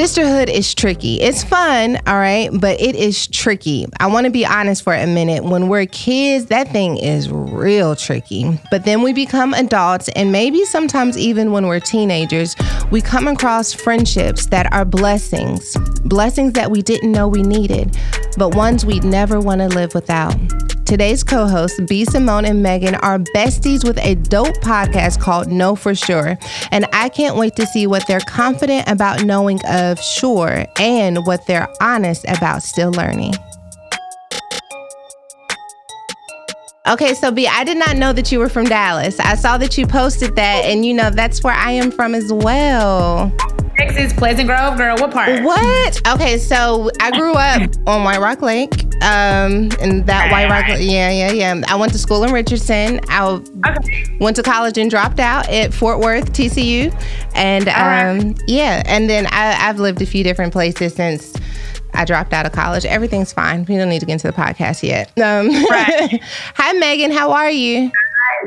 Sisterhood is tricky. It's fun, all right, but it is tricky. I want to be honest for a minute. When we're kids, that thing is real tricky. But then we become adults, and maybe sometimes even when we're teenagers, we come across friendships that are blessings, blessings that we didn't know we needed, but ones we'd never want to live without. Today's co hosts, B. Simone and Megan, are besties with a dope podcast called Know For Sure. And I can't wait to see what they're confident about knowing of sure and what they're honest about still learning. Okay, so B, I did not know that you were from Dallas. I saw that you posted that, and you know, that's where I am from as well. Texas, Pleasant Grove, girl. What part? What? Okay, so I grew up on White Rock Lake. Um, and that White Rock, yeah, yeah, yeah. I went to school in Richardson. I Okay. went to college and dropped out at Fort Worth, TCU. And um, right. yeah, and then I, I've lived a few different places since I dropped out of college. Everything's fine. We don't need to get into the podcast yet. Um, Right. Hi, Megan. How are you?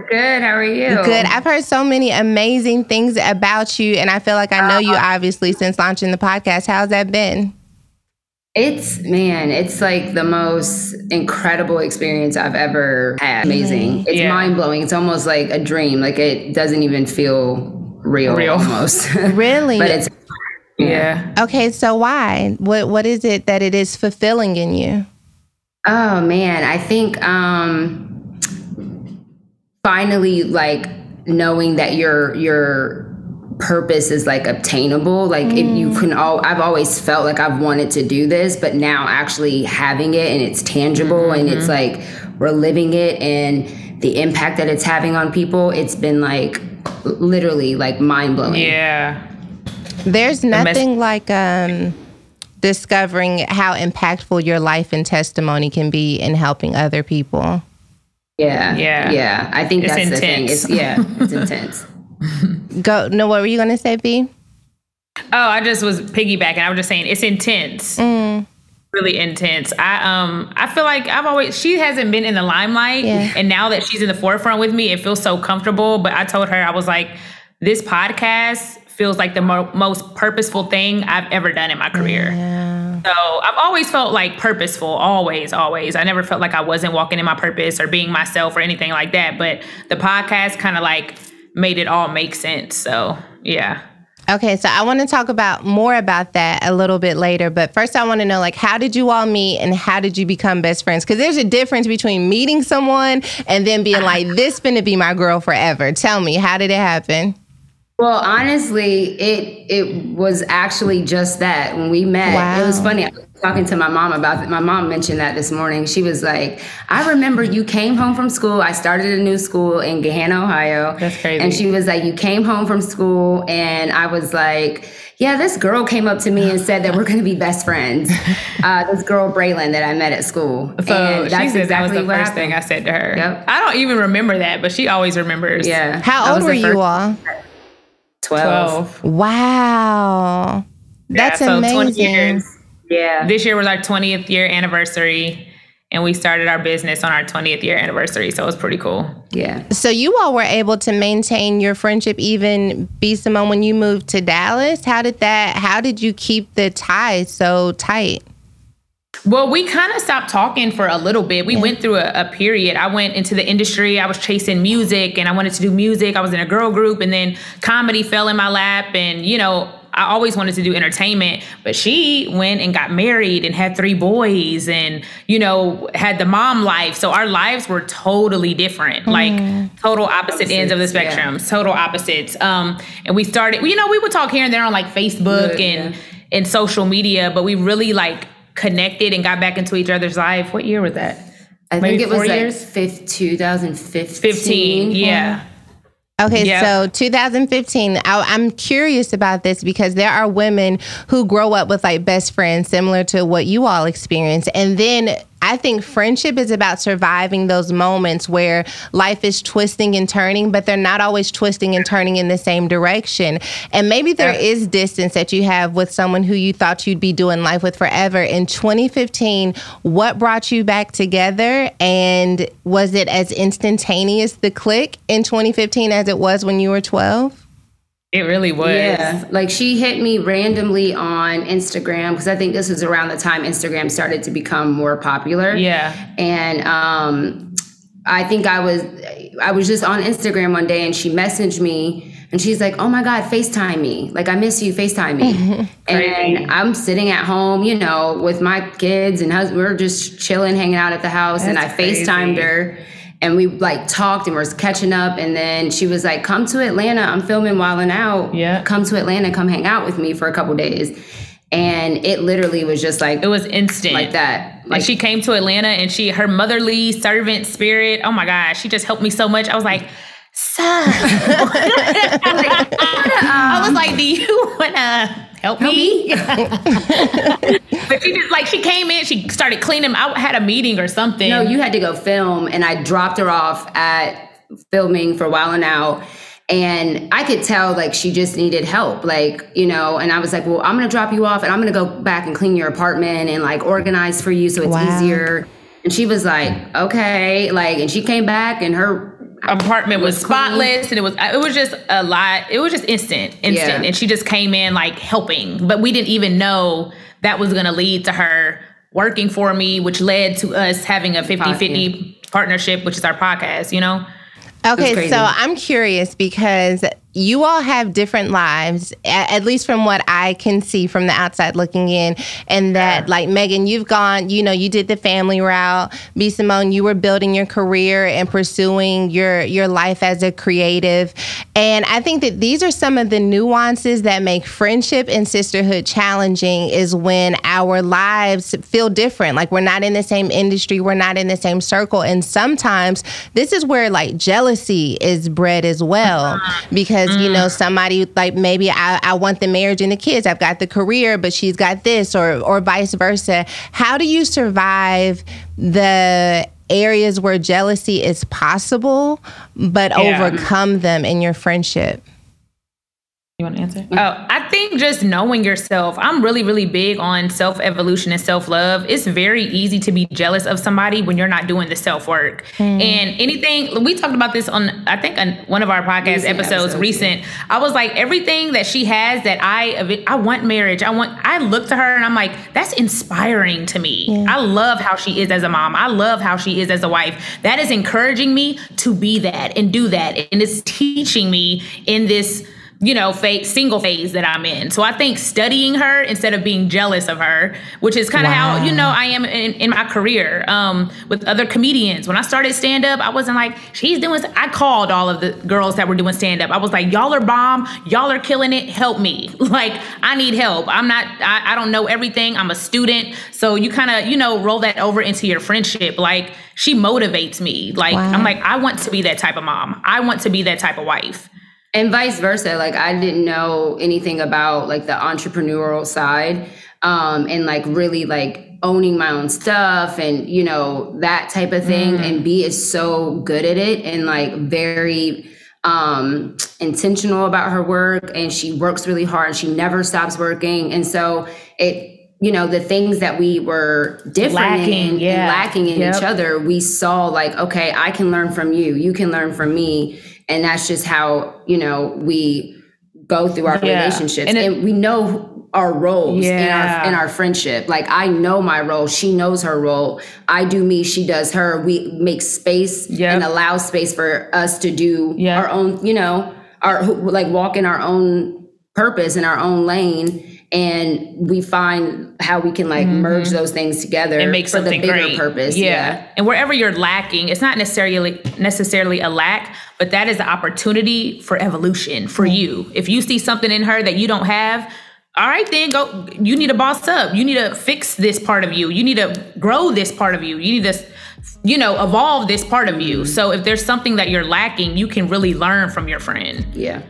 Good. How are you? Good. I've heard so many amazing things about you, and I feel like I know you obviously since launching the podcast. How's that been? It's man, it's like the most incredible experience I've ever had. Amazing. It's Yeah. mind blowing. It's almost like a dream. Like it doesn't even feel real, Real. almost. Really? but it's Yeah. Okay, so why? What What is it that it is fulfilling in you? oh man, I think um finally like knowing that your your purpose is like obtainable like if you can all i've always felt like i've wanted to do this but now actually having it and it's tangible and it's like we're living it and the impact that it's having on people it's been like literally like mind-blowing Yeah. There's mess- nothing like um, discovering how impactful your life and testimony can be in helping other people. yeah Yeah. yeah i think It's that's the thing it's yeah it's intense Go. No, what were you gonna say, B? Oh, I just was piggybacking. I was just saying it's intense. Mm. Really intense. I um I feel like I've always she hasn't been in the limelight Yeah. and now that she's in the forefront with me, it feels so comfortable. But I told her I was like, this podcast feels like the mo- most purposeful thing I've ever done in my career. Yeah. So I've always felt like purposeful, always, always. I never felt like I wasn't walking in my purpose or being myself or anything like that. But the podcast kind of like made it all make sense. So yeah. Okay, so I want to talk about more about that a little bit later. But first, I want to know, like, how did you all meet and how did you become best friends? Because there's a difference between meeting someone and then being like, "This going to be my girl forever." Tell me, how did it happen? Well, honestly, it it was actually just that when we met. It was funny. I was talking to my mom about it. My mom mentioned that this morning. She was like, "I remember you came home from school. I started a new school in Gahanna, Ohio. That's crazy. And she was like, "You came home from school," and I was like. Yeah, this girl came up to me and said that we're going to be best friends. Uh, this girl Braylon that I met at school. So and she said that was the first happened. thing I said to her. Yep. I don't even remember that, but she always remembers. Yeah. How old were you all? 12. 12. Wow, that's Yeah, so 20 amazing. years. Yeah. This year was our 20th year anniversary, and we started our business on our 20th year anniversary. So it was pretty cool. Yeah. So you all were able to maintain your friendship, even B. Simone when you moved to Dallas. How did that? How did you keep the ties so tight? Well, we kind of stopped talking for a little bit. We went through a, a period. I went into the industry. I was chasing music and I wanted to do music. I was in a girl group and then comedy fell in my lap. And, you know, I always wanted to do entertainment. But she went and got married and had three boys and, you know, had the mom life. So our lives were totally different, like total opposite ends of the Opposites, yeah. spectrum, total opposites. Um, and we started, you know, we would talk here and there on like Facebook Good, and, yeah. and social media, but we really like connected and got back into each other's life. What year was that? I Maybe think it was four like years? fifth, 2015. 15. Yeah. Okay, Yeah. so 2015. I, I'm curious about this because there are women who grow up with like best friends similar to what you all experience, and then I think friendship is about surviving those moments where life is twisting and turning, but they're not always twisting and turning in the same direction. And maybe there is distance that you have with someone who you thought you'd be doing life with forever. In 2015, what brought you back together? And was it as instantaneous, the click in 2015, as it was when you were 12? It really was. Yeah, like she hit me randomly on Instagram because I think this was around the time Instagram started to become more popular. Yeah. and um, I think I was I was just on Instagram one day and she messaged me and she's like, "Oh my God, Facetime me! Like I miss you, Facetime me." and I'm sitting at home, you know, with my kids and hus- we're just chilling, hanging out at the house, and I That's crazy. Facetimed her. And we like talked and we was catching up, and then she was like, "Come to Atlanta. I'm filming Wildin' Out. Yeah. come to Atlanta. Come hang out with me for a couple days." And it literally was just like It was instant. like that. Like and she came to Atlanta and she her motherly servant spirit. Oh my gosh, she just helped me so much. I was like, son. I was like, do you wanna help, me? but she just like she came in, she started cleaning. I had a meeting or something. No, you had to go film, and I dropped her off at filming for Wildin' Out. And I could tell like she just needed help, like, you know, and I was like, well, I'm gonna drop you off and I'm gonna go back and clean your apartment and like organize for you so it's Wow. easier. And she was like, okay, like, and she came back and her apartment was, was clean. spotless and it was it was just a lot it was just instant instant Yeah. and she just came in like helping but we didn't even know that was going to lead to her working for me which led to us having a 50-50 partnership which is our podcast you know Okay, so I'm curious because you all have different lives, at least from what I can see from the outside looking in. And that, like Megan, you've gone, you know, you did the family route. B. Simone, you were building your career and pursuing your your life as a creative. And I think that these are some of the nuances that make friendship and sisterhood challenging. Is when our lives feel different, like we're not in the same industry, we're not in the same circle, and sometimes this is where like jealousy is bred as well. Uh-huh. Because you know mm. somebody like maybe I, I want the marriage and the kids i've got the career but she's got this or or vice versa. How do you survive the areas where jealousy is possible but Yeah. overcome them in your friendship You want to answer? Oh, I think just knowing yourself. I'm really, really big on self evolution and self love. It's very easy to be jealous of somebody when you're not doing the self work. Hmm. And anything, we talked about this on, I think, on one of our podcast Recent episodes, episodes, recent. I was like, everything that she has that I, I want marriage. I want, I look to her and I'm like, that's inspiring to me. I love how she is as a mom. I love how she is as a wife. That is encouraging me to be that and do that. And it's teaching me in this you know, phase, single phase that I'm in. So I think studying her instead of being jealous of her, which is kind of how, you know, I am in, in my career um, with other comedians. When I started stand up, I wasn't like, she's doing, s-" I called all of the girls that were doing stand up. I was like, y'all are bomb. Y'all are killing it. Help me. Like, I need help. I'm not, I, I don't know everything. I'm a student. So you kind of, you know, roll that over into your friendship. Like, she motivates me. Like, Wow. I'm like, I want to be that type of mom. I want to be that type of wife. And vice versa like i didn't know anything about like the entrepreneurial side um and like really like owning my own stuff and you know that type of thing. And b is so good at it and like very um intentional about her work. And she works really hard and she never stops working. And so it you know the things that we were different Lacking, in yeah. lacking in Yep. each other we saw like okay i can learn from you. You can learn from me and that's just how you know we go through our Yeah. relationships. And and, we know our roles in our in our friendship. Like i know my role. She knows her role. I do me. She does her. We make space Yep. and allow space for us to do Yeah. our own you know our like walk in our own purpose in our own lane and we find how we can like merge those things together Mm-hmm. and make for something the bigger great. purpose Yeah. And wherever you're lacking, it's not necessarily necessarily a lack, but that is an opportunity for evolution for you. If you see something in her that you don't have, all right, then go. You need to boss up. You need to fix this part of you. You need to grow this part of you. You need to, you know, evolve this part of you. So if there's something that you're lacking, you can really learn from your friend. Yeah.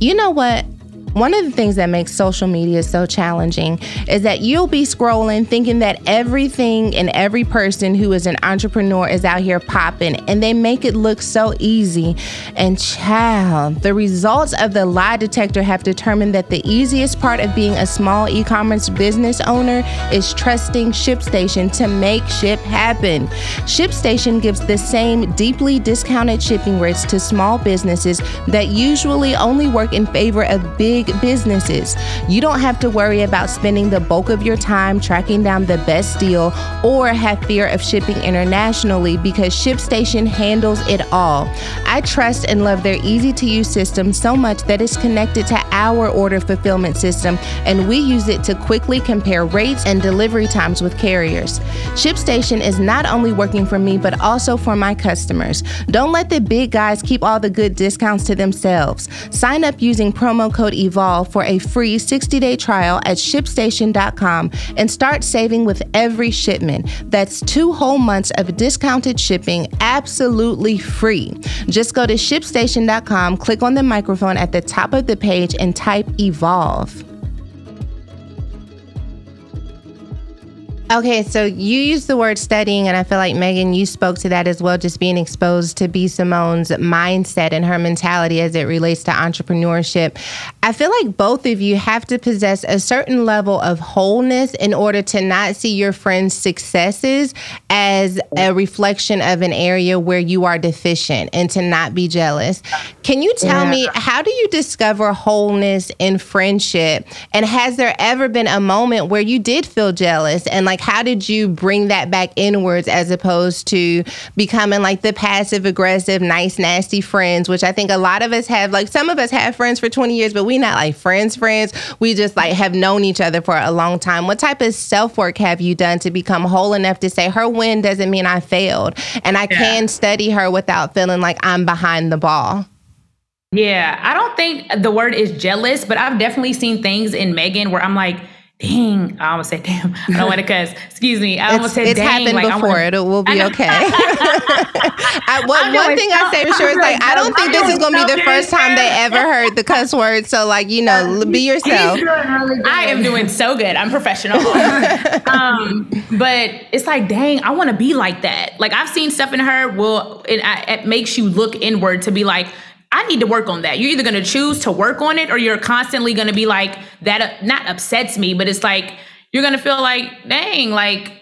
You know what? One of the things that makes social media so challenging is that you'll be scrolling thinking that everything and every person who is an entrepreneur is out here popping and they make it look so easy. And child, the results of the lie detector have determined that the easiest part of being a small e commerce business owner is trusting ShipStation to make ship happen. ShipStation gives the same deeply discounted shipping rates to small businesses that usually only work in favor of big businesses. You don't have to worry about spending the bulk of your time tracking down the best deal or have fear of shipping internationally because ShipStation handles it all. I trust and love their easy to use system so much that it's connected to our order fulfillment system, and we use it to quickly compare rates and delivery times with carriers. ShipStation is not only working for me, but also for my customers. Don't let the big guys keep all the good discounts to themselves. Sign up using promo code EVOLVE for a free 60 day trial at shipstation.com and start saving with every shipment. That's two whole months of discounted shipping absolutely free. Just go to shipstation.com, click on the microphone at the top of the page, and type EVOLVE. Okay, so you used the word studying, and I feel like Megan, you spoke to that as well, just being exposed to B. Simone's mindset and her mentality as it relates to entrepreneurship. I feel like both of you have to possess a certain level of wholeness in order to not see your friends' successes as a reflection of an area where you are deficient and to not be jealous. Can you tell me, how do you discover wholeness in friendship? And has there ever been a moment where you did feel jealous and like how did you bring that back inwards as opposed to becoming like the passive aggressive nice nasty friends which i think a lot of us have like some of us have friends for 20 years but we not like friends friends. We just like have known each other for a long time. What type of self-work have you done to become whole enough to say her win doesn't mean i failed and i Yeah. can study her without feeling like i'm behind the ball? Yeah, I don't think the word is jealous, but I've definitely seen things in Megan where I'm like, dang, I almost said damn. I don't want to cuss. Excuse me. I almost it's, said it's dang. happened like, before. wanna- It will be okay. I, well, one thing I say for sure is I'm like doing I don't think I'm this is gonna be the first time they ever heard the cuss word. So like you know, be yourself. I am doing so good. I'm professional. um, but it's like, dang, I want to be like that. Like I've seen stuff in her. Well, it, I- it makes you look inward to be like, I need to work on that. You're either going to choose to work on it, or you're constantly going to be like that. Uh, not upsets me, but it's like you're going to feel like, dang, like.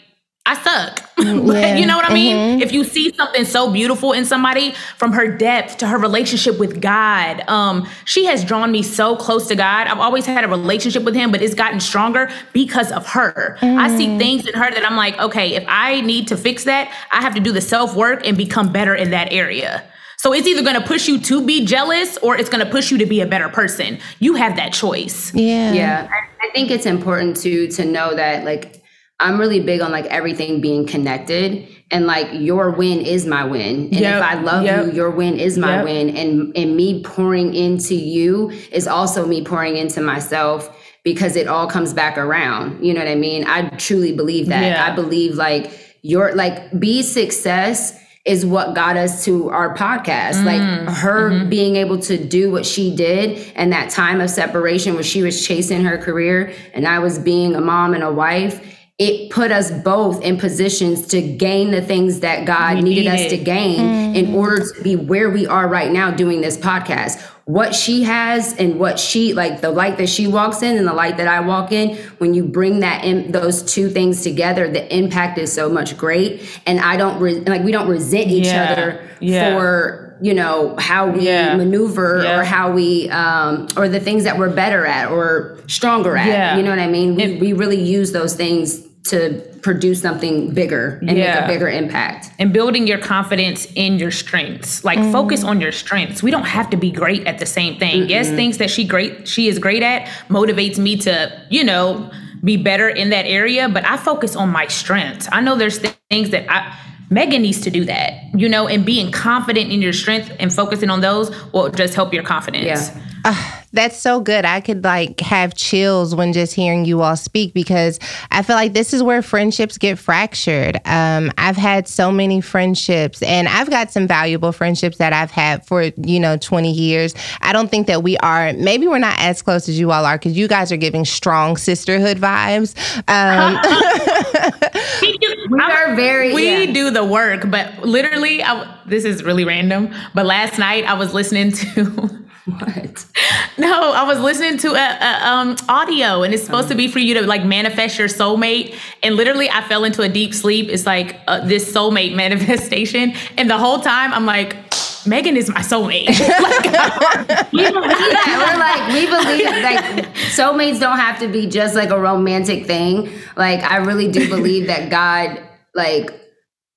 I suck. yeah. you know what I mean? If you see something so beautiful in somebody from her depth to her relationship with God, um, she has drawn me so close to God. I've always had a relationship with him, but it's gotten stronger because of her. I see things in her that I'm like, okay, if I need to fix that, I have to do the self-work and become better in that area. So it's either gonna push you to B jealous or it's gonna push you to be a better person. You have that choice. Yeah. Yeah, I, I think it's important to to know that like I'm really big on like everything being connected and like your win is my win. And Yep, if I love yep. you, your win is my Yep. win. And and me pouring into you is also me pouring into myself because it all comes back around. You know what I mean? I truly believe that. Yeah. I believe like your like be success is what got us to our podcast. Mm, like her mm-hmm. being able to do what she did and that time of separation where she was chasing her career and I was being a mom and a wife. It put us both in positions to gain the things that God We needed us to gain in order to be where we are right now doing this podcast. What she has and what she like the light that she walks in and the light that I walk in, when you bring that in those two things together, the impact is so much great. And I don't re- like we don't resent each Yeah. other Yeah. for you know how we Yeah. maneuver or how we um or the things that we're better at or stronger at. You know what I mean? We, we really use those things to produce something bigger and make a bigger impact. and building your confidence in your strengths. Like mm-hmm. focus on your strengths. We don't have to be great at the same thing. Yes, things that she great she is great at motivates me to, you know, be better in that area, but I focus on my strengths. I know there's th- things that I Megan needs to do that, you know, and being confident in your strength and focusing on those will just help your confidence. Yeah. Ah, That's so good. I could like have chills when just hearing you all speak because I feel like this is where friendships get fractured. Um, I've had so many friendships and I've got some valuable friendships that I've had for, you know, 20 years. I don't think that we are, maybe we're not as close as you all are because you guys are giving strong sisterhood vibes. Um, We are very. We yeah. do the work, but literally, I, this is really random. But last night I was listening to. What? No, I was listening to a, a um audio, and it's supposed to be for you to like manifest your soulmate. And literally, I fell into a deep sleep. It's like uh, this soulmate manifestation, and the whole time I'm like, Megan is my soulmate. like, we believe that. We're like, we believe like soulmates don't have to be just like a romantic thing. Like, I really do believe that God, like,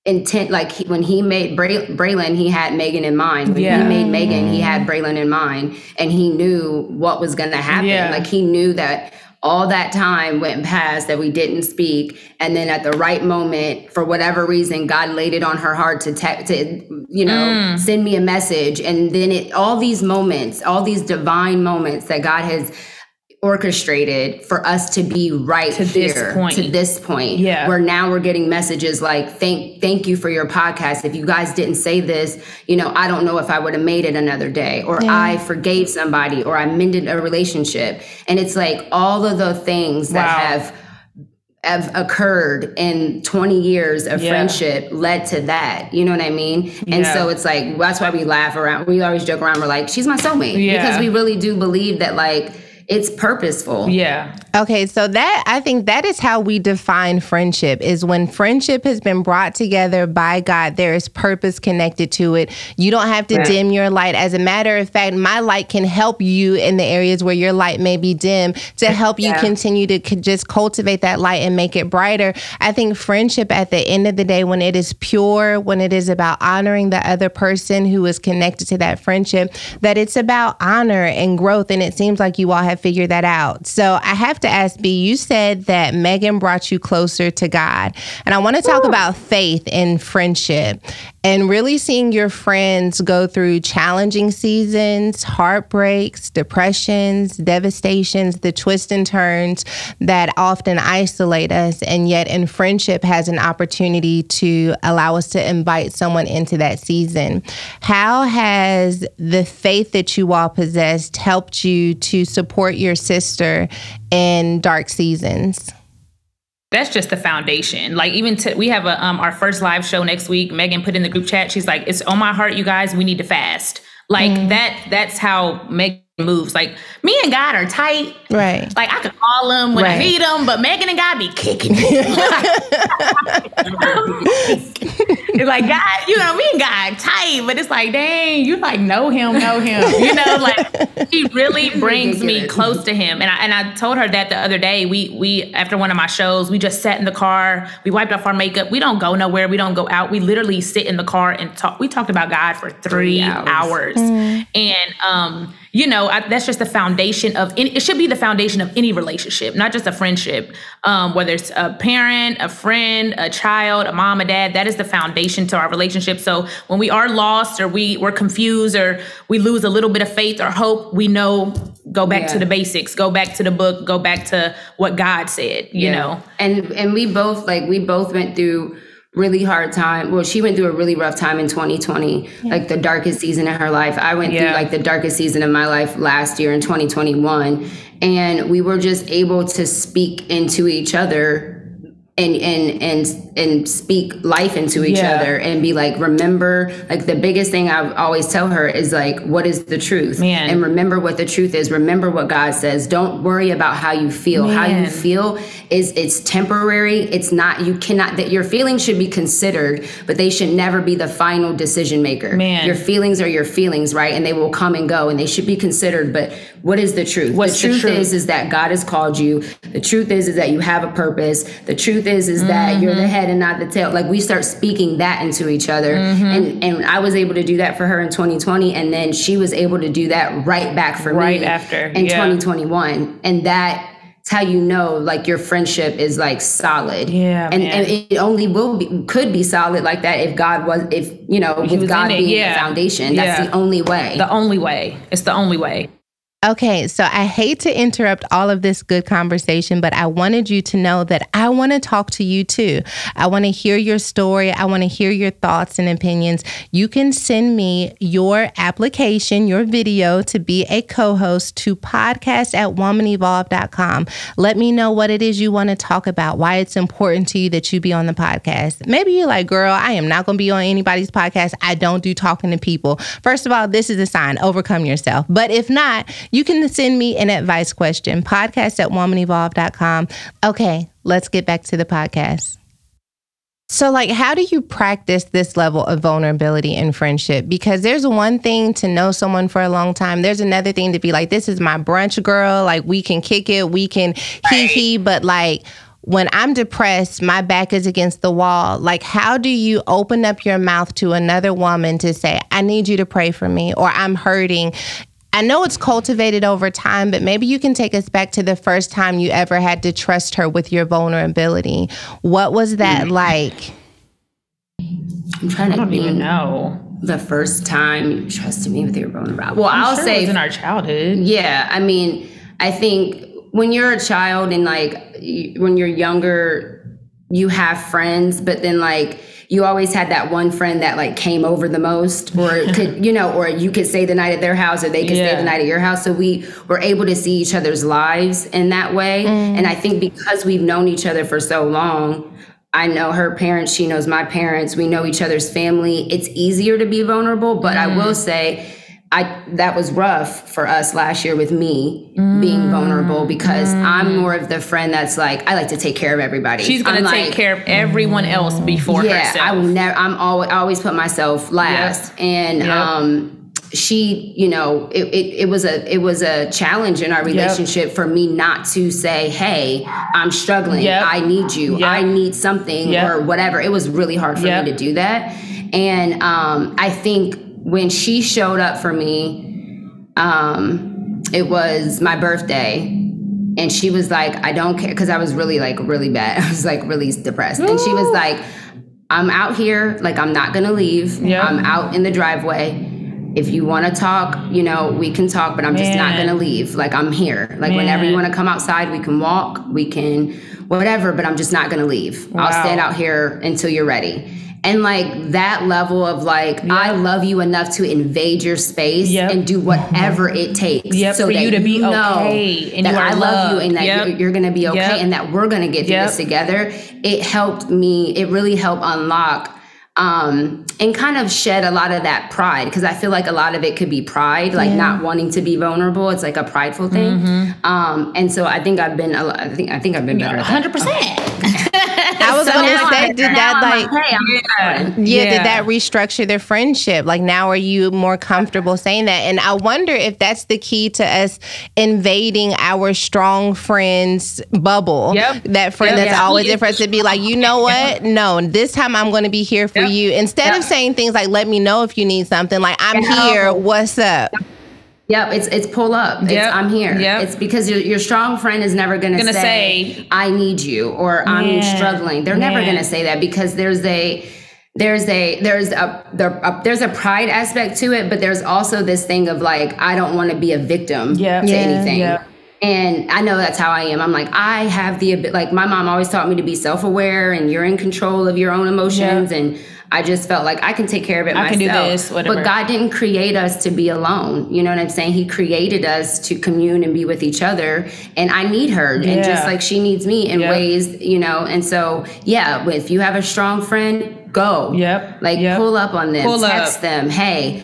intent, like he, when he made Bray, Braylon, he had Megan in mind. When Yeah. he made Megan, he had mm-hmm. Braylon in mind, and he knew what was going to happen. Yeah. Like, he knew that. All that time went past that we didn't speak, and then at the right moment, for whatever reason, God laid it on her heart to te- to you know mm. send me a message, and then it all these moments, all these divine moments that God has orchestrated for us to be right To here this point. to this point Yeah. where now we're getting messages like thank thank you for your podcast if you guys didn't say this you know i don't know if i would have made it another day or i forgave somebody or i mended a relationship and it's like all of the things that Wow. have have occurred in 20 years of Yeah. friendship led to that you know what i mean and Yeah. so it's like that's why we laugh around we always joke around we're like she's my soulmate Yeah. because we really do believe that like it's purposeful yeah. Okay, so that I think that is how we define friendship is when friendship has been brought together by God, there is purpose connected to it. You don't have to Right. dim your light. As a matter of fact, my light can help you in the areas where your light may be dim to help you Yeah. continue to c- just cultivate that light and make it brighter. I think friendship at the end of the day, when it is pure, when it is about honoring the other person who is connected to that friendship, that it's about honor and growth. And it seems like you all have figured that out. So I have to ask B, you said that Megan brought you closer to God. And I want to talk about faith and friendship and really seeing your friends go through challenging seasons, heartbreaks, depressions, devastations, the twists and turns that often isolate us. And yet, in friendship, has an opportunity to allow us to invite someone into that season. How has the faith that you all possessed helped you to support your sister in dark seasons? that's just the foundation. Like even to, we have a um our first live show next week. Megan put in the group chat. She's like, "It's on my heart, you guys. We need to fast." Like that. That's how Megan moves. Like me and God are tight. Right. Like I can call him when I need him, but Megan and God be kicking me. it's like God, you know, me and God tight, but it's like, dang, you like know him, know him. You know, like he really brings me close to him. And I and I told her that the other day. We we after one of my shows, we just sat in the car, we wiped off our makeup. We don't go nowhere, we don't go out. We literally sit in the car and talk. We talked about God for three, Three hours. hours. And um, you know, I, that's just the foundation of any, it should be the foundation of any relationship, not just a friendship. Um, whether it's a parent, a friend, a child, a mom, a dad, that is the foundation to our relationship. So when we are lost or we we're confused or we lose a little bit of faith or hope, we know go back to the basics, go back to the book, go back to what God said, you know. and and we both like we both went through really hard time. Well she went through a really rough time in 2020 like the darkest season in her life. I went through like the darkest season of my life last year in 2021 and we were just able to speak into each other and and and and speak life into each Yeah. other and be like remember like the biggest thing i always tell her is like what is the truth? Man. and remember what the truth is. Remember what god says. Don't worry about how you feel. How you feel is it's temporary. It's not you cannot that your feelings should be considered but they should never be the final decision maker. Man. your feelings are your feelings right? And they will come and go and they should be considered but what is the truth What's the the truth, truth? is is that god has called you the truth is is that you have a purpose the truth is is that you're Mm-hmm. the head and not the tail like we start speaking that into each other Mm-hmm. and and i was able to do that for her in 2020 and then she was able to do that right back for Right me after, in yeah. 2021 and that it's how you know like your friendship is like solid. Yeah, and man. and it only will be could be solid like that if God was if you know with God it, being yeah. the foundation. That's Yeah. the only way. The only way. It's the only way. Okay, so I hate to interrupt all of this good conversation, but I wanted you to know that I want to talk to you too. I want to hear your story. I want to hear your thoughts and opinions. You can send me your application, your video to be a co host to podcast at womanevolve.com. Let me know what it is you want to talk about, why it's important to you that you be on the podcast. Maybe you're like, girl, I am not going to be on anybody's podcast. I don't do talking to people. First of all, this is a sign overcome yourself. But if not, you can send me an advice question, podcast at womanevolve.com. Okay, let's get back to the podcast. So, like, how do you practice this level of vulnerability in friendship? Because there's one thing to know someone for a long time. There's another thing to be like, this is my brunch girl. Like, we can kick it, we can hee hee. But, like, when I'm depressed, my back is against the wall. Like, how do you open up your mouth to another woman to say, I need you to pray for me, or I'm hurting? I know it's cultivated over time, but maybe you can take us back to the first time you ever had to trust her with your vulnerability. What was that mm. like? I'm trying to I don't think even know. the first time you trusted me with your vulnerability. Well, I'm I'll sure it was in our childhood. Yeah, I mean, I think when you're a child and like when you're younger, you have friends, but then like you always had that one friend that like came over the most, or could you know, or you could stay the night at their house, or they could stay the night at your house. So we were able to see each other's lives in that way. Mm. And I think because we've known each other for so long. I know her parents, she knows my parents, we know each other's family. It's easier to be vulnerable, but I will mm. say I that was rough for us last year with me being vulnerable because I'm more of the friend that's like I like to take care of everybody. She's gonna I'm take like, care of everyone else before yeah, herself. I will never. I'm always always put myself last, and Yep. um, she, you know, it, it it was a it was a challenge in our relationship for me not to say, "Hey, I'm struggling. Yep. I need you. Yep. I need something Yep. or whatever." It was really hard for Yep. me to do that, and um, I think when she showed up for me, um, it was my birthday. And she was like i don't care because i was really like really bad. I was like really depressed. And she was like i'm out here. Like i'm not gonna leave. Yeah. i'm out in the driveway. If you want to talk you know we can talk but i'm just not gonna leave. Like i'm here. Like whenever you want to come outside we can walk. We can whatever but i'm just not gonna leave. I'll stand out here until you're ready and like that level of like i love you enough to invade your space Yep. and do whatever it takes Yep, so for that you to be know okay and that you i love you and that Yep. you're, you're gonna be okay and that we're gonna get through this together. It helped me it really helped unlock um and kind of shed a lot of that pride because i feel like a lot of it could be pride like not wanting to be vulnerable. It's like a prideful thing. Mm-hmm. um and so i think i've been i think i think i've been better hundred percent. I was So gonna say, did now that I'm like, hey, I'm fine. yeah, Yeah. did that restructure their friendship? Like now are you more comfortable saying that? And I wonder if that's the key to us invading our strong friends bubble. Yep. That friend Yep. that's Yeah. always there for us to be like, you know what? No, this time I'm going to be here for Yep. you. Instead of saying things like, let me know if you need something, like, I'm Yeah. here. What's up? Yep, it's it's pull up. It's Yep, I'm here. yep. It's because your, your strong friend is never gonna, Gonna say, say- I need you or I'm Man, struggling. They're never gonna say that because there's a there's a there's a, there, a there's a pride aspect to it, but there's also this thing of like I don't want to be a victim Yeah. to Yeah, anything. yeah. And I know that's how I am. I'm like, I have the like my mom always taught me to be self-aware and you're in control of your own emotions. Yeah. And I just felt like I can take care of it I can do this, whatever. But God didn't create us to be alone. You know what I'm saying? He created us to commune and be with each other. And I need her. And just like she needs me in Yep. ways, you know. And so, yeah, if you have a strong friend, go. Yep. Like Yep. pull up on them, Pull up. text them, hey.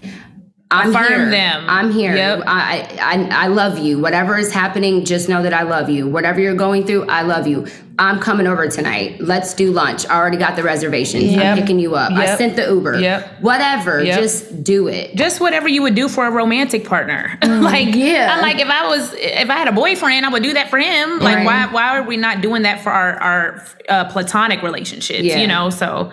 I'm Affirm here. them. I'm here. Yep. I, I I love you. Whatever is happening, just know that I love you. Whatever you're going through, I love you. I'm coming over tonight. Let's do lunch. I already got the reservations. I'm picking you up. I sent the Uber. Yep. Whatever. Yep. Just do it. just whatever you would do for a romantic partner. like, Mm, yeah. I'm like, if I was, if I had a boyfriend, I would do that for him. Like, Right. why, why are we not doing that for our our uh, platonic relationships? Yeah. You know, so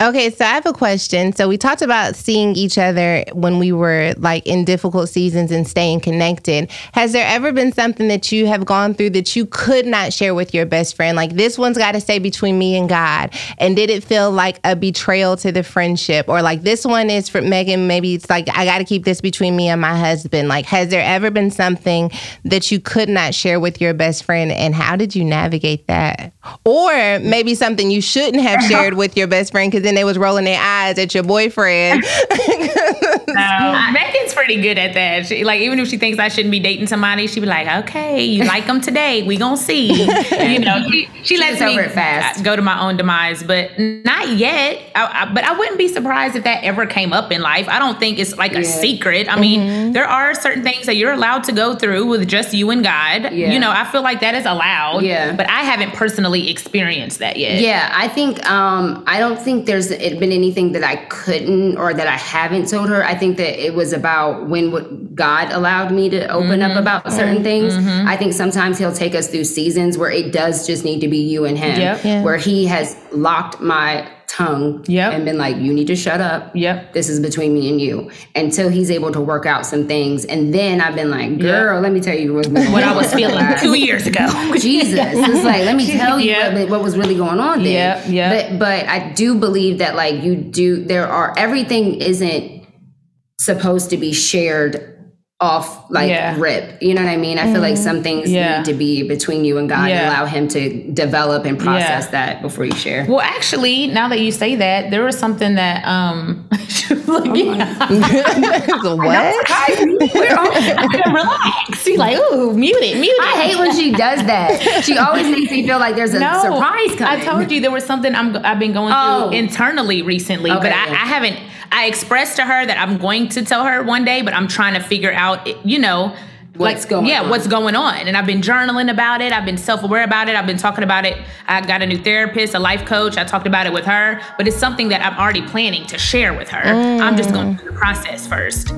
Okay, so I have a question. So we talked about seeing each other when we were like in difficult seasons and staying connected. Has there ever been something that you have gone through that you could not share with your best friend? Like this one's got to stay between me and God. And did it feel like a betrayal to the friendship or like this one is for Megan maybe it's like I got to keep this between me and my husband. Like has there ever been something that you could not share with your best friend and how did you navigate that? Or maybe something you shouldn't have shared with your best friend cuz then they was rolling their eyes at your boyfriend. no, Megan's pretty good at that. She, like even if she thinks I shouldn't be dating somebody, she be like, "Okay, you like them today? We gonna see." you know, she, she lets me fast. go to my own demise, but not yet. I, I, but I wouldn't be surprised if that ever came up in life. I don't think it's like yeah. a secret. I mean, mm-hmm. there are certain things that you're allowed to go through with just you and God. Yeah. You know, I feel like that is allowed. Yeah. But I haven't personally experienced that yet. Yeah, I think um, I don't think there's it been anything that I couldn't or that I haven't told her. I think that it was about when what God allowed me to open mm-hmm. up about certain things. Mm-hmm. I think sometimes He'll take us through seasons where it does just need to be you and Him, yep. yeah. where He has locked my tongue yep. and been like, you need to shut up. Yep. This is between me and you. Until he's able to work out some things. And then I've been like, girl, yep. let me tell you what, what I was feeling two years ago. Jesus. It's like, let me tell you yep. what, what, was really going on there. Yeah. Yeah. But, but I do believe that like you do, there are, everything isn't supposed to be shared off like yeah. rip. You know what I mean? I feel like some things yeah. need to be between you and God yeah. and allow him to develop and process that before you share. Well, actually, now that you say that, there was something that um like, oh what? relax. She's like, ooh, mute it, mute it. I hate when she does that. She always makes me feel like there's a no, surprise coming. I told you there was something I'm I've been going oh. through internally recently, okay, but I, I haven't I expressed to her that I'm going to tell her one day, but I'm trying to figure out, you know, what's like, going yeah, on. what's going on. And I've been journaling about it. I've been self-aware about it. I've been talking about it. I got a new therapist, a life coach. I talked about it with her, but it's something that I'm already planning to share with her. Mm. I'm just going through the process first.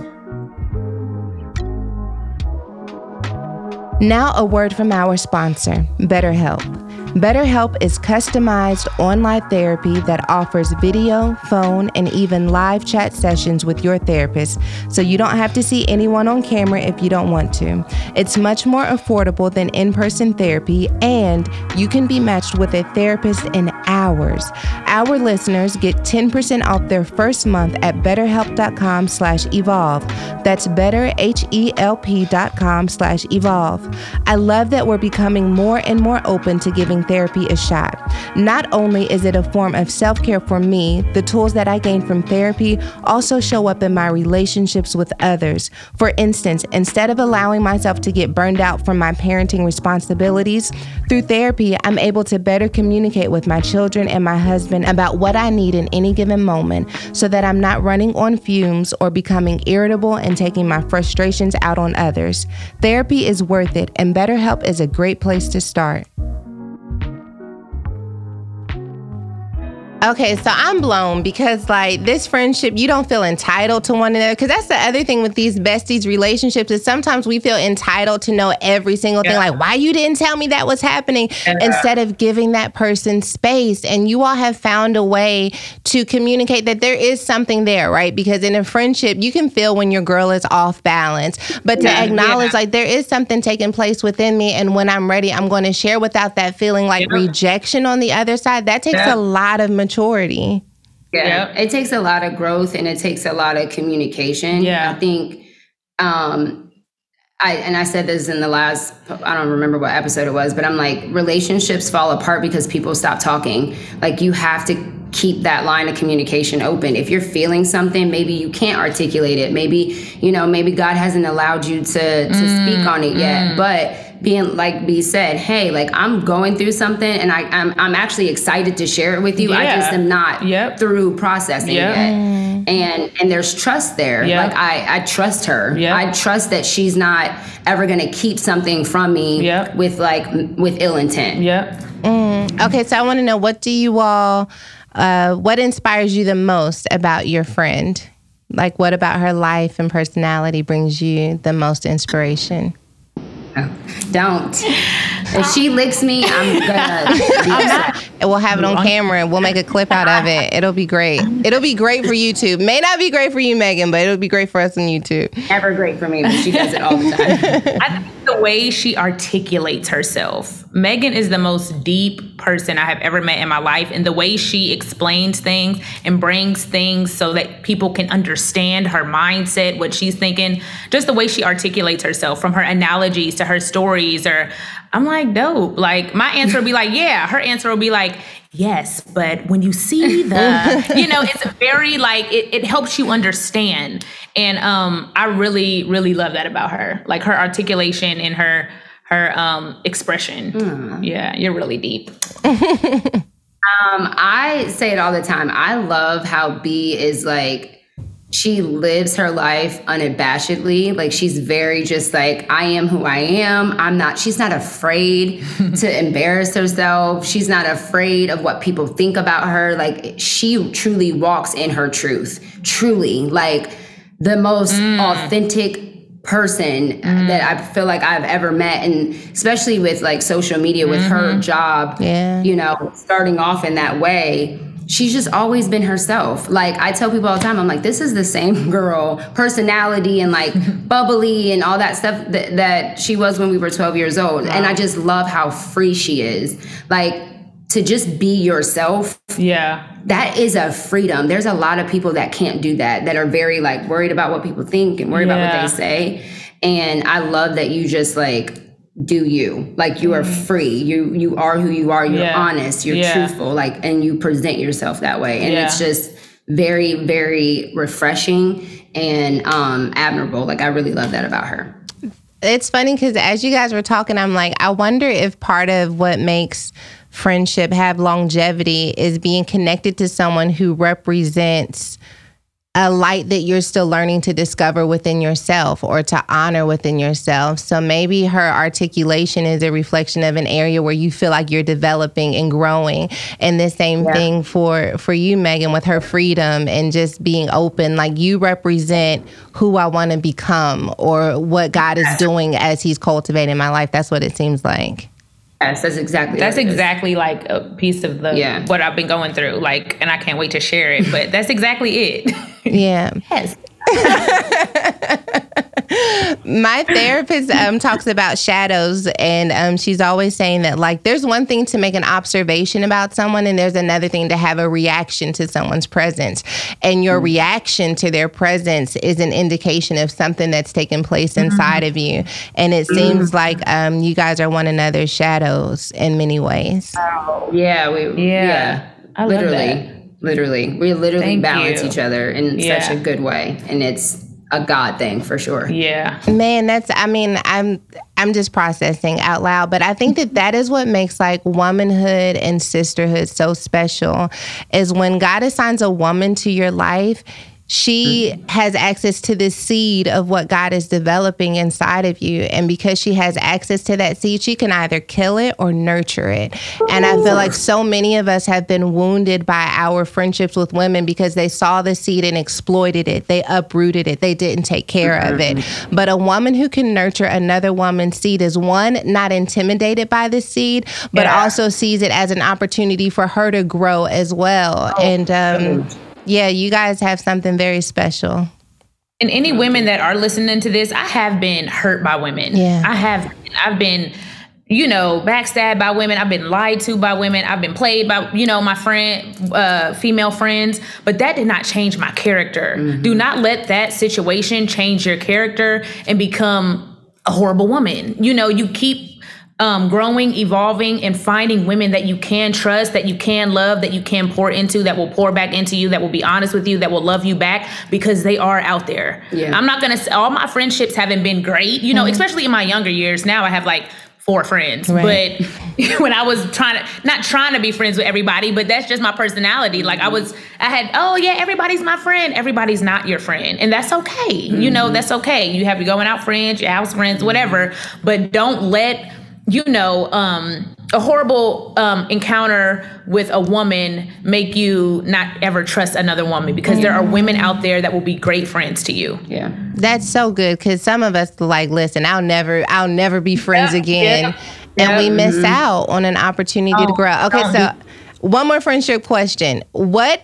Now, a word from our sponsor, BetterHelp. BetterHelp is customized online therapy that offers video, phone, and even live chat sessions with your therapist, so you don't have to see anyone on camera if you don't want to. It's much more affordable than in person therapy, and you can be matched with a therapist in hours. Our listeners get 10% off their first month at betterhelp.com slash evolve. That's betterhelp.com slash evolve. I love that we're becoming more and more open to giving therapy is a shot. Not only is it a form of self care for me, the tools that I gain from therapy also show up in my relationships with others. For instance, instead of allowing myself to get burned out from my parenting responsibilities, through therapy, I'm able to better communicate with my children and my husband about what I need in any given moment so that I'm not running on fumes or becoming irritable and taking my frustrations out on others. Therapy is worth it, and BetterHelp is a great place to start. Okay, so I'm blown because like this friendship, you don't feel entitled to one another. Because that's the other thing with these besties relationships is sometimes we feel entitled to know every single yeah. thing. Like why you didn't tell me that was happening, yeah. instead of giving that person space. And you all have found a way to communicate that there is something there, right? Because in a friendship, you can feel when your girl is off balance, but to yeah. acknowledge like there is something taking place within me, and when I'm ready, I'm going to share without that feeling like rejection on the other side. That takes a lot of maturity. Yeah. Yep. It takes a lot of growth and it takes a lot of communication. Yeah. I think um I and I said this in the last I don't remember what episode it was, but I'm like relationships fall apart because people stop talking. Like you have to keep that line of communication open. If you're feeling something, maybe you can't articulate it. Maybe, you know, maybe God hasn't allowed you to to mm, speak on it yet. Mm. But being like B said, hey, like I'm going through something and I, I'm I'm actually excited to share it with you. Yeah. I just am not yep. through processing yep. it. And and there's trust there. Yep. Like I I trust her. Yep. I trust that she's not ever gonna keep something from me yep. with like with ill intent. Yep. Mm. Okay, so I want to know what do you all uh, what inspires you the most about your friend? Like, what about her life and personality brings you the most inspiration? Don't. If she licks me, I'm gonna be upset. And we'll have it on camera and we'll make a clip out of it. It'll be great. It'll be great for YouTube. May not be great for you, Megan, but it'll be great for us on YouTube. Never great for me, but she does it all the time. I think the way she articulates herself. Megan is the most deep person I have ever met in my life. And the way she explains things and brings things so that people can understand her mindset, what she's thinking, just the way she articulates herself from her analogies to her stories or I'm like, dope. Like my answer will be like, yeah. Her answer will be like, yes. But when you see the, you know, it's very like it, it helps you understand. And um, I really, really love that about her. Like her articulation and her her um expression. Yeah, you're really deep. Um, I say it all the time. I love how B is like she lives her life unabashedly. Like she's very just like, I am who I am. I'm not, she's not afraid to embarrass herself. She's not afraid of what people think about her. Like she truly walks in her truth. Truly. Like the most mm. authentic person uh, mm. that I feel like I've ever met. And especially with like social media, with her mm-hmm. job, Yeah. you know, starting off in that way, she's just always been herself. Like I tell people all the time, I'm like, this is the same girl, personality and like bubbly and all that stuff that, that she was when we were 12 years old. And I just love how free she is. Like to just be yourself Yeah. that is a freedom. There's a lot of people that can't do that, that are very like worried about what people think and worried about what they say. And I love that you just like do you. Like you are free. You you are who you are. You're Mm-hmm. Yeah. honest. You're Yeah. truthful. Like and you present yourself that way. And it's just very, very refreshing and um admirable. Like I really love that about her. It's funny because as you guys were talking, I'm like, I wonder if part of what makes friendship have longevity is being connected to someone who represents a light that you're still learning to discover within yourself or to honor within yourself. So maybe her articulation is a reflection of an area where you feel like you're developing and growing. And the same thing for for you Megan with her freedom and just being open like you represent who I want to become or what God is doing as he's cultivating my life. That's what it seems like. Yes, that's exactly That's what it is. exactly like a piece of the Yeah. what I've been going through. Like, and I can't wait to share it. But that's exactly it. Yeah. yes. my therapist um, talks about shadows and um, she's always saying that like there's one thing to make an observation about someone and there's another thing to have a reaction to someone's presence and your reaction to their presence is an indication of something that's taken place inside of you and it seems like um, you guys are one another's shadows in many ways Yeah, we Yeah. yeah. I love literally. That. Literally. We literally Thank balance you. each other in Yeah. such a good way. And it's a God thing for sure. Yeah. Man, that's I mean, I'm I'm just processing out loud, but I think that that is what makes like womanhood and sisterhood so special is when God assigns a woman to your life, she has access to the seed of what God is developing inside of you. And because she has access to that seed, she can either kill it or nurture it. And I feel like so many of us have been wounded by our friendships with women because they saw the seed and exploited it. They uprooted it. They didn't take care of it. But a woman who can nurture another woman's seed is one, not intimidated by the seed, but Yeah. also sees it as an opportunity for her to grow as well. and um, yeah, you guys have something very special. And any women that are listening to this, I have been hurt by women. Yeah. I have I've been you know, backstabbed by women. I've been lied to by women. I've been played by, you know, my friend, uh, female friends. But that did not change my character. Do not let that situation change your character and become a horrible woman. You know, you keep um, growing, evolving, and finding women that you can trust, that you can love, that you can pour into, that will pour back into you, that will be honest with you, that will love you back because they are out there. Yeah. I'm not gonna say all my friendships haven't been great, you know, mm-hmm. especially in my younger years. Now I have like four friends, Right. but when I was trying to, not trying to be friends with everybody, but that's just my personality. Like I mm-hmm. was, I had, oh yeah, everybody's my friend. Everybody's not your friend. And that's okay. You know, mm-hmm. that's okay. You have your going out friends, your house friends, whatever, but don't let, you know, um, a horrible um, encounter with a woman make you not ever trust another woman because there are women out there that will be great friends to you. Yeah. That's so good because some of us like, listen, I'll never, I'll never be friends Yeah, again, yeah, and we yeah. miss out on an opportunity to grow. Okay, so one more friendship question: What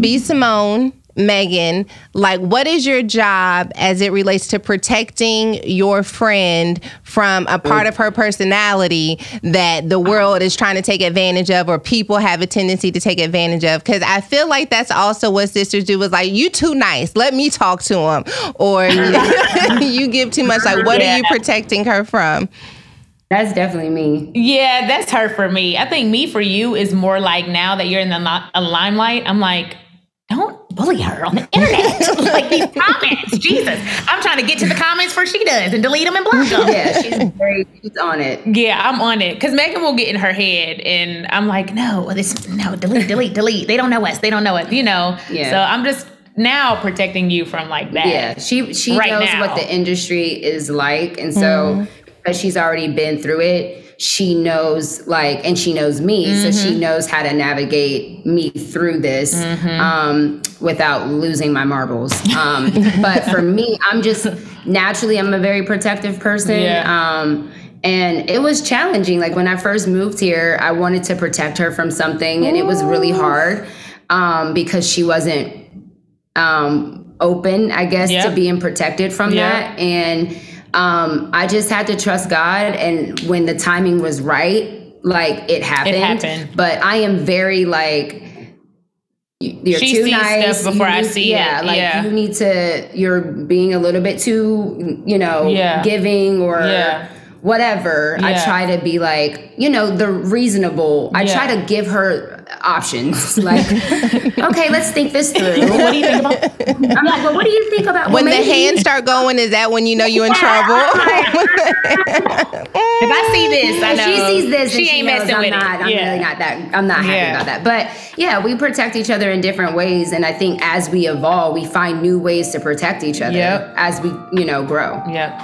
B Simone? Megan, like, what is your job as it relates to protecting your friend from a part mm. of her personality that the world is trying to take advantage of, or people have a tendency to take advantage of? Because I feel like that's also what sisters do. Is like, you too nice, let me talk to him, or you give too much. Like, what are you protecting her from? That's definitely me. Yeah, that's her for me. I think me for you is more like now that you're in the li- a limelight, I'm like, don't bully her on the internet. like these comments, Jesus. I'm trying to get to the comments before she does and delete them and block them. Yeah, she's very she's on it. Yeah, I'm on it because Megan will get in her head, and I'm like, no, this, no, delete, delete, delete. They don't know us. They don't know us. You know. Yeah. So I'm just now protecting you from like that. Yeah, she she Right knows now. what the industry is like, and so mm-hmm. because she's already been through it, she knows like, and she knows me, so she knows how to navigate me through this um, without losing my marbles. Um, but for me, I'm just naturally, I'm a very protective person. Yeah. Um, and it was challenging. Like when I first moved here, I wanted to protect her from something, and it was really hard um, because she wasn't um, open, I guess, Yeah. to being protected from Yeah. that. And um, I just had to trust God. And when the timing was right, like it happened. It happened. But I am very like, you- you're She too sees nice. stuff before you I see yeah, it. like Yeah. you need to. You're being a little bit too, you know, Yeah. giving or Yeah. whatever. I try to be like, you know, the reasonable. I try to give her options. Like, okay, let's think this through. What do you think about? I'm like, well, what do you think about When well, the hands start going, is that when you know you're in trouble? If I see this, I If know she sees this, She and ain't knows messing I'm with not, it. I'm yeah. really not that. I'm not happy Yeah. about that. But yeah, we protect each other in different ways, and I think as we evolve, we find new ways to protect each other Yep. as we, you know, grow. Yep.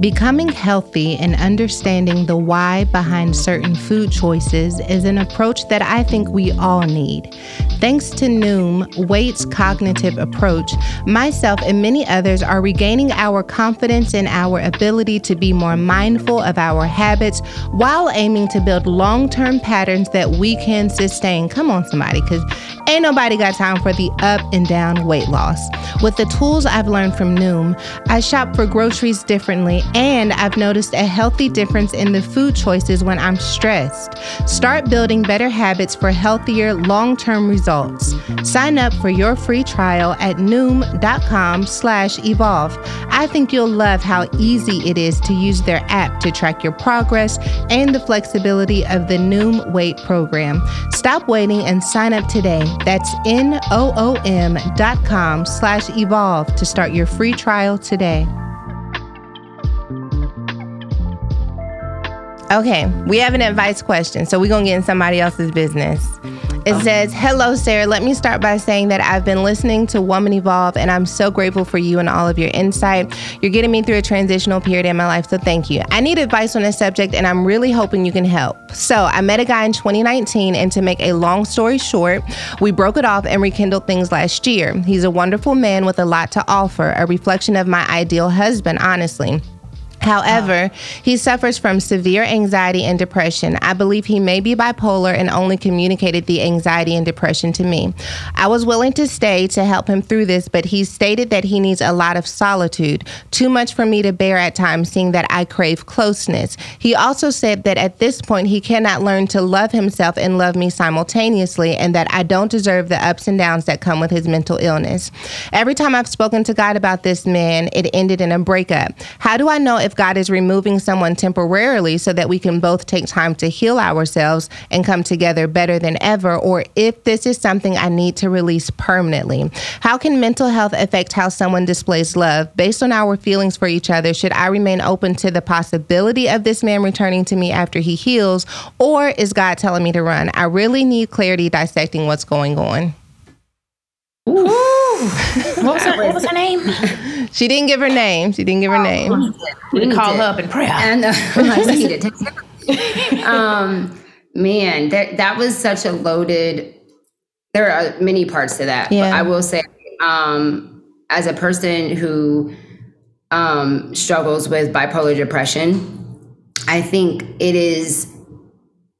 Becoming healthy and understanding the why behind certain food choices is an approach that I think we all need. Thanks to Noom, Weight's cognitive approach, myself and many others are regaining our confidence in our ability to be more mindful of our habits while aiming to build long term patterns that we can sustain. Come on, somebody, because ain't nobody got time for the up and down weight loss. With the tools I've learned from Noom, I shop for groceries differently and I've noticed a healthy difference in the food choices when I'm stressed. Start building better habits for healthier long-term results. Sign up for your free trial at noom.com slash evolve. I think you'll love how easy it is to use their app to track your progress and the flexibility of the Noom Weight program. Stop waiting and sign up today. That's N-O-O-M dot com slash evolve to start your free trial today. Okay, we have an advice question, so we're gonna get in somebody else's business. It oh. says, Hello, Sarah. Let me start by saying that I've been listening to Woman Evolve, and I'm so grateful for you and all of your insight. You're getting me through a transitional period in my life, so thank you. I need advice on this subject, and I'm really hoping you can help. So, I met a guy in 2019, and to make a long story short, we broke it off and rekindled things last year. He's a wonderful man with a lot to offer, a reflection of my ideal husband, honestly. However, he suffers from severe anxiety and depression. I believe he may be bipolar and only communicated the anxiety and depression to me. I was willing to stay to help him through this, but he stated that he needs a lot of solitude, too much for me to bear at times, seeing that I crave closeness. He also said that at this point he cannot learn to love himself and love me simultaneously, and that I don't deserve the ups and downs that come with his mental illness. Every time I've spoken to God about this man, it ended in a breakup. How do I know if God is removing someone temporarily so that we can both take time to heal ourselves and come together better than ever, or if this is something I need to release permanently? How can mental health affect how someone displays love? Based on our feelings for each other, should I remain open to the possibility of this man returning to me after he heals, or is God telling me to run? I really need clarity dissecting what's going on. What was her, what was her name? She didn't give her name. She didn't give her name. We need call her up in prayer. And uh, I need it. um, man, that that was such a loaded. There are many parts to that. Yeah. But I will say, um, as a person who um, struggles with bipolar depression, I think it is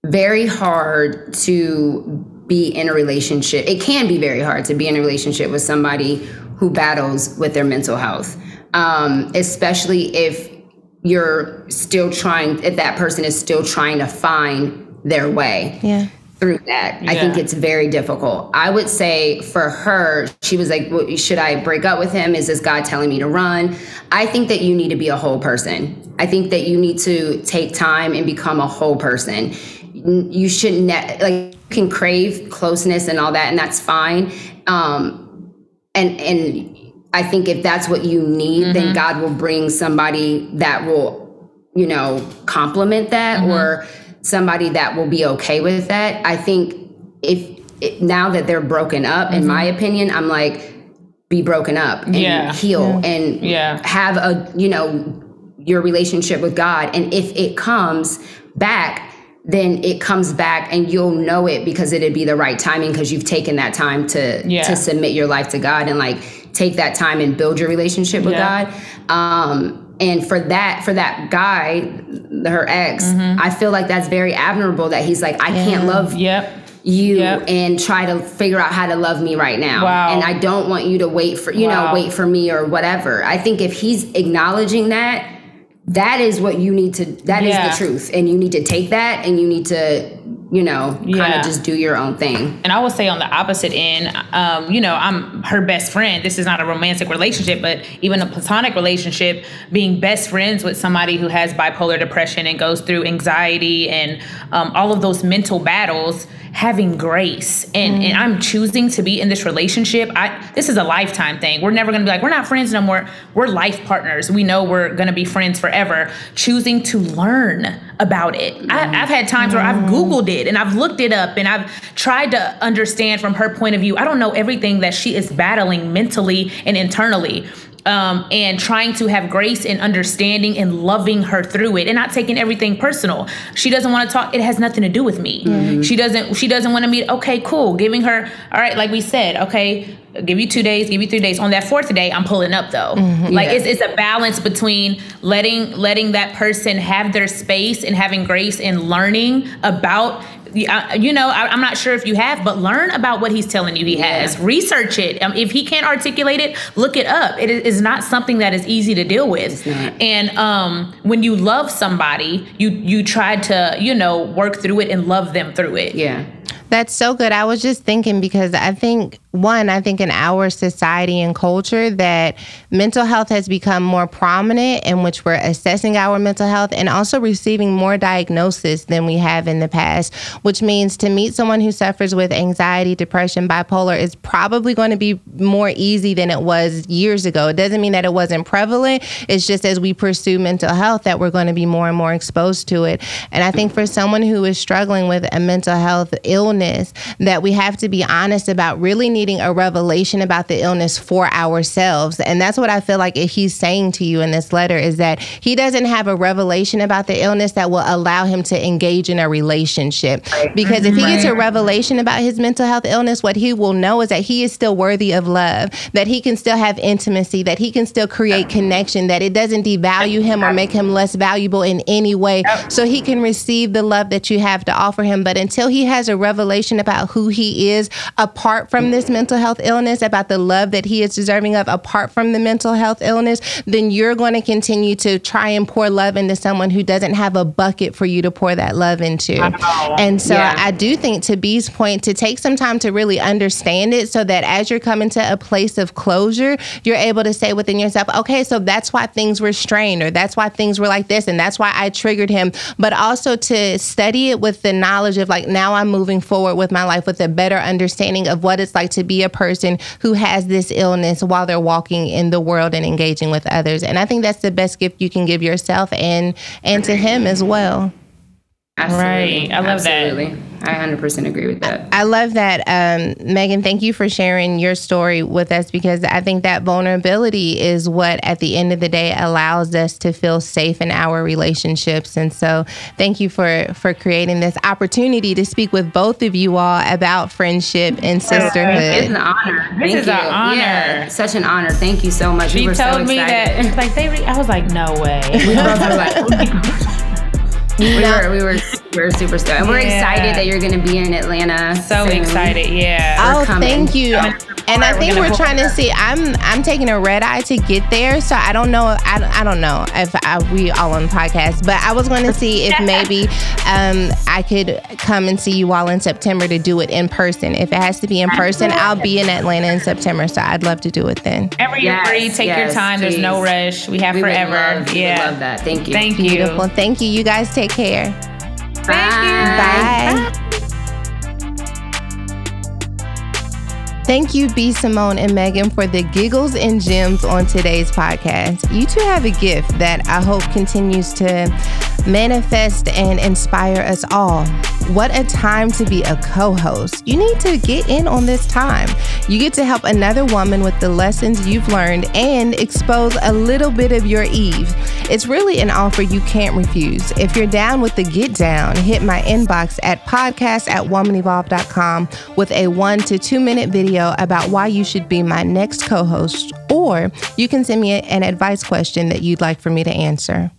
very hard to be in a relationship. It can be very hard to be in a relationship with somebody who battles with their mental health, um, especially if you're still trying, if that person is still trying to find their way Yeah. through that. I think it's very difficult. I would say for her, she was like, "Well, should I break up with him? Is this God telling me to run? I think that you need to be a whole person. I think that you need to take time and become a whole person. You shouldn't, ne- like, you can crave closeness and all that, and that's fine. Um, and, and, I think if that's what you need, then God will bring somebody that will you know, complement that Mm-hmm. or somebody that will be okay with that. I think if it, now that they're broken up, in my opinion, I'm like, be broken up and Mm-hmm. Yeah. heal and Yeah. have a, you know, your relationship with God. And if it comes back, then it comes back and you'll know it because it'd be the right timing because you've taken that time to Yeah. to submit your life to God and like take that time and build your relationship with Yeah. God. Um, and for that, for that guy, her ex, Mm-hmm. I feel like that's very admirable that he's like, I can't love Yep. you Yep. and try to figure out how to love me right now. Wow. And I don't want you to wait for, you Wow. know, wait for me or whatever. I think if he's acknowledging that, that is what you need to, That is Yeah. the truth. And you need to take that and you need to, you know, kind Yeah. of just do your own thing. And I will say on the opposite end, um, you know, I'm her best friend. This is not a romantic relationship, but even a platonic relationship, being best friends with somebody who has bipolar depression and goes through anxiety and um, all of those mental battles, having grace and, and I'm choosing to be in this relationship. I this is a lifetime thing. We're never gonna be like, we're not friends no more. We're life partners. We know we're gonna be friends forever. Choosing to learn about it. I, I've had times where I've Googled it and I've looked it up and I've tried to understand from her point of view. I don't know everything that she is battling mentally and internally. Um, and trying to have grace and understanding and loving her through it and not taking everything personal. She doesn't want to talk. It has nothing to do with me. She doesn't. She doesn't want to meet. Okay, cool. Giving her. All right, like we said. Okay, give you two days. Give you three days. On that fourth day, I'm pulling up though. Like Yeah. it's it's a balance between letting letting that person have their space and having grace and learning about. Uh, You know, I, I'm not sure if you have, but learn about what he's telling you he has. Research it. Um, if he can't articulate it, look it up. It is not something that is easy to deal with. And um, when you love somebody, you you try to you know work through it and love them through it. Yeah. That's so good. I was just thinking because I think one, I think in our society and culture that mental health has become more prominent in which we're assessing our mental health and also receiving more diagnosis than we have in the past, which means to meet someone who suffers with anxiety, depression, bipolar is probably going to be more easy than it was years ago. It doesn't mean that it wasn't prevalent. It's just as we pursue mental health that we're going to be more and more exposed to it. And I think for someone who is struggling with a mental health illness, that we have to be honest about really needing a revelation about the illness for ourselves. And that's what I feel like he's saying to you in this letter is that he doesn't have a revelation about the illness that will allow him to engage in a relationship. Because if he gets a revelation about his mental health illness, what he will know is that he is still worthy of love, that he can still have intimacy, that he can still create connection, that it doesn't devalue him or make him less valuable in any way. So he can receive the love that you have to offer him. But until he has a revelation about who he is apart from this mental health illness, about the love that he is deserving of apart from the mental health illness, then you're going to continue to try and pour love into someone who doesn't have a bucket for you to pour that love into. And so Yeah. I do think to B's point, to take some time to really understand it so that as you're coming to a place of closure, you're able to say within yourself, okay, so that's why things were strained or that's why things were like this and that's why I triggered him. But also to study it with the knowledge of like now I'm moving forward with my life with a better understanding of what it's like to be a person who has this illness while they're walking in the world and engaging with others. And I think that's the best gift you can give yourself and and to him as well. Absolutely. Right. I love that. Absolutely. I 100% agree with that. I love that, um, Megan. Thank you for sharing your story with us because I think that vulnerability is what, at the end of the day, allows us to feel safe in our relationships. And so, thank you for for creating this opportunity to speak with both of you all about friendship and sisterhood. It's an honor. This Thank is you. an honor. Yeah, such an honor. Thank you so much. She we were told so me that like they. Re- I was like, no way. we both were like, we were we were we were super stoked. And we're Yeah. excited that you're going to be in Atlanta. so soon. excited. Yeah. Oh, coming. thank you. Coming And I We're think we're trying to see. I'm I'm taking a red eye to get there, so I don't know. I, I don't know if I, we all on the podcast, but I was going to see if maybe um, I could come and see you all in September to do it in person. If it has to be in person, I'll be in Atlanta in September, so I'd love to do it then. Ever you're Yes, free, take your yes, time. There's no rush. We have We would forever. love- we would yeah. love that. Thank you. Thank you. Beautiful. Thank you. You guys take care. Bye. Bye. Thank you, B. Simone and Megan, for the giggles and gems on today's podcast. You two have a gift that I hope continues to manifest and inspire us all. What a time to be a co host. You need to get in on this time. You get to help another woman with the lessons you've learned and expose a little bit of your Eve. It's really an offer you can't refuse. If you're down with the get down, hit my inbox at podcast at womanevolve.com with a one to two minute video about why you should be my next co host, or you can send me an advice question that you'd like for me to answer.